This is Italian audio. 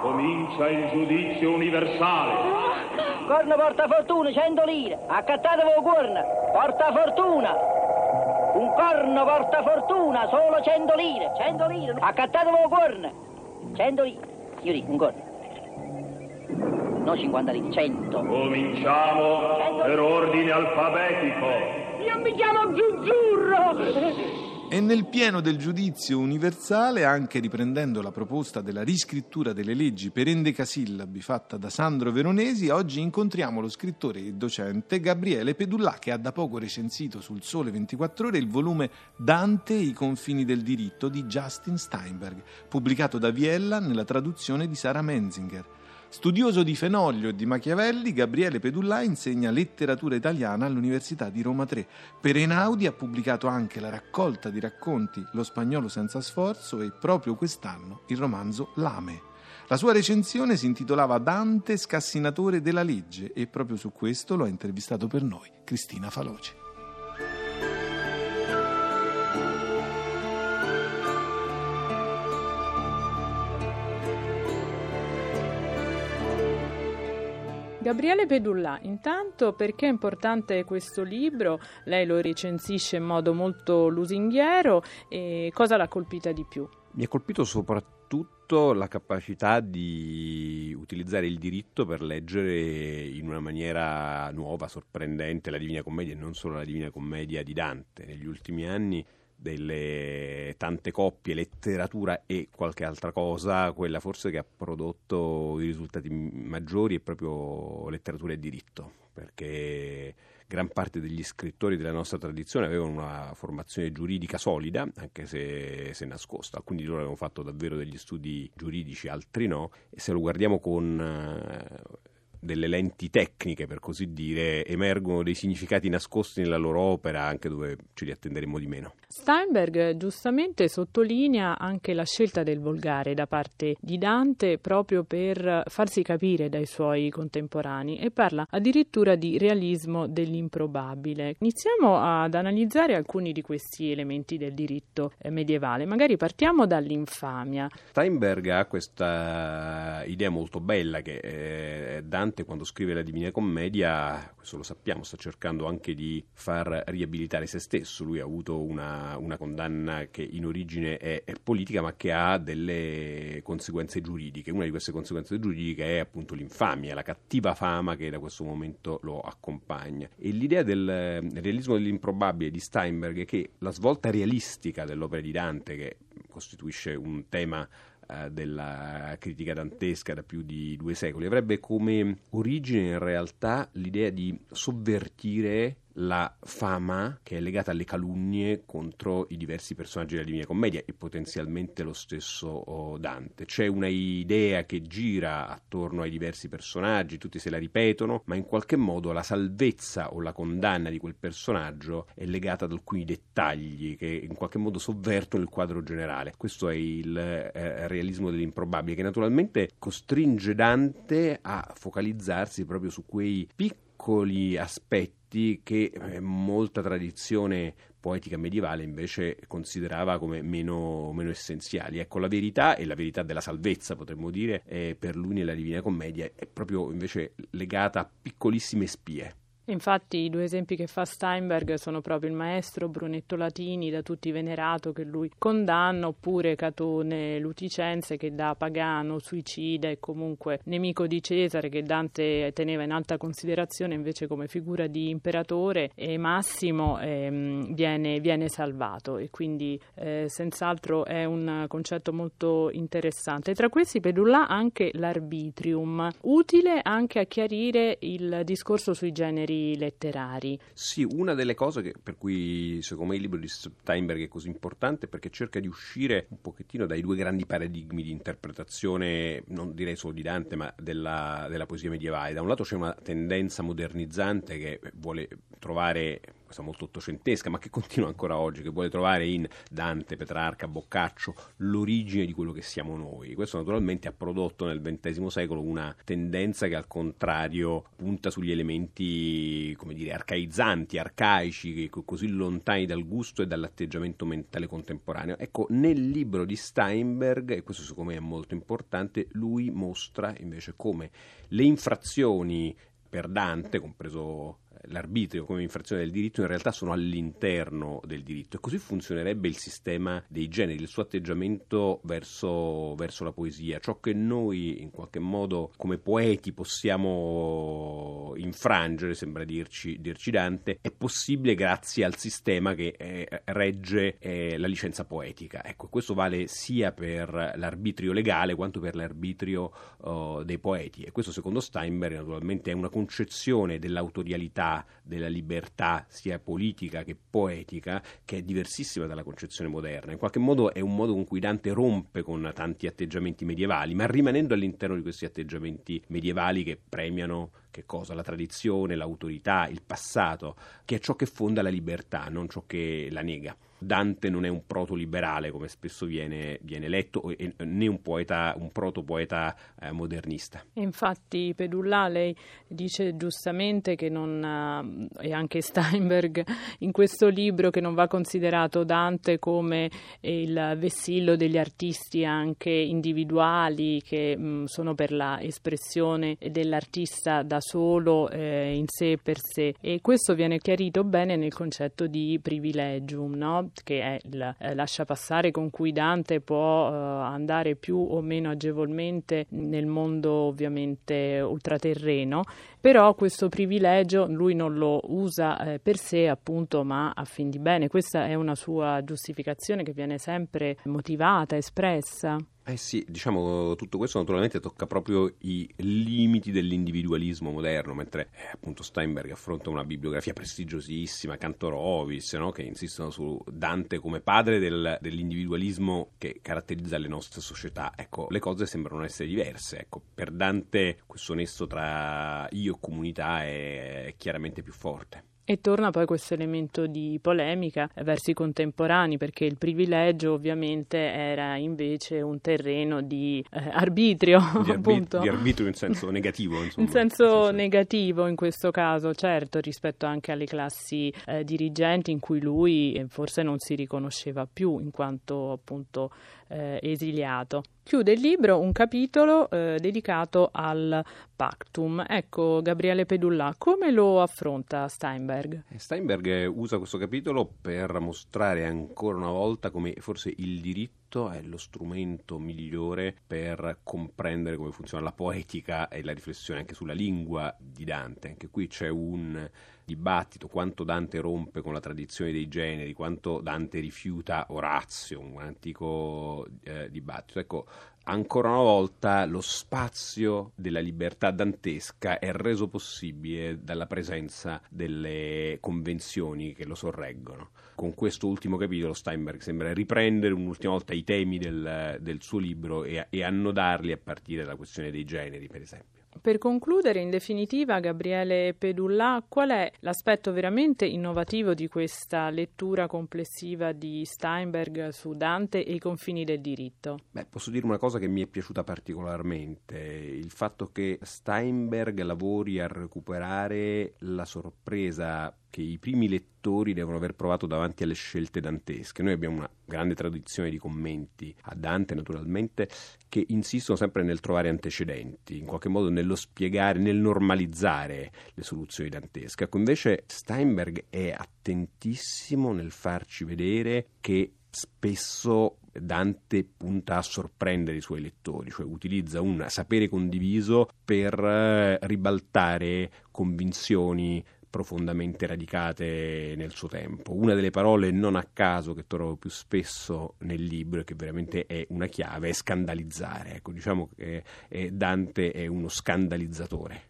Comincia il giudizio universale. Corno porta fortuna, 100 lire. Accattatevi corno, porta fortuna. Un corno porta fortuna, solo 100 lire, 100 lire. Accattatevi corno, 100 lire. Signori, un corno. No 50 lire, 100. Cominciamo per ordine alfabetico. Io mi chiamo Zuzzurro. E nel pieno del giudizio universale, anche riprendendo la proposta della riscrittura delle leggi per endecasillabi fatta da Sandro Veronesi, oggi incontriamo lo scrittore e docente Gabriele Pedullà che ha da poco recensito sul Sole 24 Ore il volume Dante e i confini del diritto di Justin Steinberg, pubblicato da Viella nella traduzione di Sara Menzinger. Studioso di Fenoglio e di Machiavelli, Gabriele Pedullà insegna letteratura italiana all'Università di Roma 3. Per Einaudi ha pubblicato anche la raccolta di racconti Lo spagnolo senza sforzo e proprio quest'anno il romanzo Lame. La sua recensione si intitolava Dante scassinatore della legge e proprio su questo lo ha intervistato per noi Cristina Faloci. Gabriele Pedullà, intanto perché è importante questo libro? Lei lo recensisce in modo molto lusinghiero e cosa l'ha colpita di più? Mi ha colpito soprattutto la capacità di utilizzare il diritto per leggere in una maniera nuova, sorprendente la Divina Commedia e non solo la Divina Commedia di Dante. Negli ultimi anni delle tante coppie, letteratura e qualche altra cosa, quella forse che ha prodotto i risultati maggiori è proprio letteratura e diritto, perché gran parte degli scrittori della nostra tradizione avevano una formazione giuridica solida, anche se, se nascosta. Alcuni di loro avevano fatto davvero degli studi giuridici, altri no, e se lo guardiamo con eh, delle lenti tecniche, per così dire, emergono dei significati nascosti nella loro opera, anche dove ce li attenderemo di meno. Steinberg giustamente sottolinea anche la scelta del volgare da parte di Dante proprio per farsi capire dai suoi contemporanei e parla addirittura di realismo dell'improbabile. Iniziamo ad analizzare alcuni di questi elementi del diritto eh, medievale, magari partiamo dall'infamia. Steinberg ha questa idea molto bella che eh, Dante Dante quando scrive la Divina Commedia, questo lo sappiamo, sta cercando anche di far riabilitare se stesso. Lui ha avuto una, una condanna che in origine è, è, politica ma che ha delle conseguenze giuridiche. Una di queste conseguenze giuridiche è appunto l'infamia, la cattiva fama che da questo momento lo accompagna. E l'idea del realismo dell'improbabile di Steinberg è che la svolta realistica dell'opera di Dante, che costituisce un tema della critica dantesca da più di due secoli, avrebbe come origine in realtà l'idea di sovvertire la fama che è legata alle calunnie contro i diversi personaggi della Divina Commedia e potenzialmente lo stesso oh, Dante. C'è una idea che gira attorno ai diversi personaggi, tutti se la ripetono, ma in qualche modo la salvezza o la condanna di quel personaggio è legata ad alcuni dettagli che in qualche modo sovvertono il quadro generale. Questo è il eh, realismo dell'improbabile che naturalmente costringe Dante a focalizzarsi proprio su quei piccoli aspetti aspetti che eh, molta tradizione poetica medievale invece considerava come meno, meno, essenziali. Ecco, la verità e la verità della salvezza, potremmo dire, per lui nella Divina Commedia è proprio invece legata a piccolissime spie. Infatti i due esempi che fa Steinberg sono proprio il maestro Brunetto Latini, da tutti venerato, che lui condanna, oppure Catone Luticense, che da pagano, suicida e comunque nemico di Cesare, che Dante teneva in alta considerazione invece come figura di imperatore, e Massimo ehm, viene, viene, salvato. E quindi eh, senz'altro è un concetto molto interessante. Tra questi Pedulla anche l'arbitrium, utile anche a chiarire il discorso sui generi letterari. Sì, una delle cose che, per cui secondo me il libro di Steinberg è così importante è perché cerca di uscire un pochettino dai due grandi paradigmi di interpretazione, non direi solo di Dante, ma della, della poesia medievale. Da un lato c'è una tendenza modernizzante che vuole trovare questa molto ottocentesca, ma che continua ancora oggi, che vuole trovare in Dante, Petrarca, Boccaccio l'origine di quello che siamo noi. Questo naturalmente ha prodotto nel XX secolo una tendenza che al contrario punta sugli elementi, come dire, arcaizzanti, arcaici, così lontani dal gusto e dall'atteggiamento mentale contemporaneo. Ecco, nel libro di Steinberg, e questo secondo me è molto importante, lui mostra invece come le infrazioni per Dante, compreso l'arbitrio come infrazione del diritto in realtà sono all'interno del diritto e così funzionerebbe il sistema dei generi, il suo atteggiamento verso, verso la poesia, ciò che noi in qualche modo come poeti possiamo infrangere, sembra dirci, dirci Dante, è possibile grazie al sistema che eh, regge eh, la licenza poetica. Ecco, questo vale sia per l'arbitrio legale quanto per l'arbitrio uh, dei poeti e questo secondo Steinberg naturalmente è una concezione dell'autorialità della libertà sia politica che poetica che è diversissima dalla concezione moderna. In qualche modo è un modo con cui Dante rompe con tanti atteggiamenti medievali, ma rimanendo all'interno di questi atteggiamenti medievali che premiano che cosa? La tradizione, l'autorità, il passato, che è ciò che fonda la libertà, non ciò che la nega. Dante non è un proto-liberale come spesso viene, viene letto, né un, poeta, un proto-poeta eh, modernista. Infatti Pedulla lei dice giustamente che non, eh, e anche Steinberg in questo libro, che non va considerato Dante come il vessillo degli artisti anche individuali che mh, mm, sono per la espressione dell'artista da solo eh, in sé per sé e questo viene chiarito bene nel concetto di privilegium, no? Che è il eh, lascia passare con cui Dante può eh, andare più o meno agevolmente nel mondo ovviamente ultraterreno, però questo privilegio lui non lo usa eh, per sé appunto ma a fin di bene, questa è una sua giustificazione che viene sempre motivata, espressa. Eh sì, diciamo tutto questo naturalmente tocca proprio i limiti dell'individualismo moderno, mentre eh, appunto Steinberg affronta una bibliografia prestigiosissima, Cantorovis, no? che insistono su Dante come padre del, dell'individualismo che caratterizza le nostre società. Ecco, le cose sembrano essere diverse. Ecco, per Dante questo nesso tra io e comunità è, chiaramente più forte. E torna poi questo elemento di polemica verso i contemporanei, perché il privilegio ovviamente era invece un terreno di eh, arbitrio, di, appunto. di arbitrio in senso negativo. Insomma. In senso sì, negativo in questo caso, certo, rispetto anche alle classi eh, dirigenti in cui lui eh, forse non si riconosceva più in quanto appunto eh, esiliato. Chiude il libro un capitolo eh, dedicato al pactum. Ecco, Gabriele Pedulla, come lo affronta Steinberg? Eh, Steinberg usa questo capitolo per mostrare ancora una volta come forse il diritto è lo strumento migliore per comprendere come funziona la poetica e la riflessione anche sulla lingua di Dante. Anche qui c'è un dibattito, quanto Dante rompe con la tradizione dei generi, quanto Dante rifiuta Orazio, un antico eh, dibattito. Ecco, ancora una volta lo spazio della libertà dantesca è reso possibile dalla presenza delle convenzioni che lo sorreggono. Con questo ultimo capitolo Steinberg sembra riprendere un'ultima volta i temi del, del suo libro e, e annodarli a partire dalla questione dei generi, per esempio. Per concludere, in definitiva, Gabriele Pedulla, qual è l'aspetto veramente innovativo di questa lettura complessiva di Steinberg su Dante e i confini del diritto? Beh, posso dire una cosa che mi è piaciuta particolarmente, il fatto che Steinberg lavori a recuperare la sorpresa che i primi lettori devono aver provato davanti alle scelte dantesche. Noi abbiamo una grande tradizione di commenti a Dante, naturalmente, che insistono sempre nel trovare antecedenti, in qualche modo nello spiegare, nel normalizzare le soluzioni dantesche. Ecco, invece Steinberg è attentissimo nel farci vedere che spesso Dante punta a sorprendere i suoi lettori, cioè utilizza un sapere condiviso per eh, ribaltare convinzioni profondamente radicate nel suo tempo. Una delle parole non a caso che trovo più spesso nel libro e che veramente è una chiave è scandalizzare. Ecco, diciamo che Dante è uno scandalizzatore.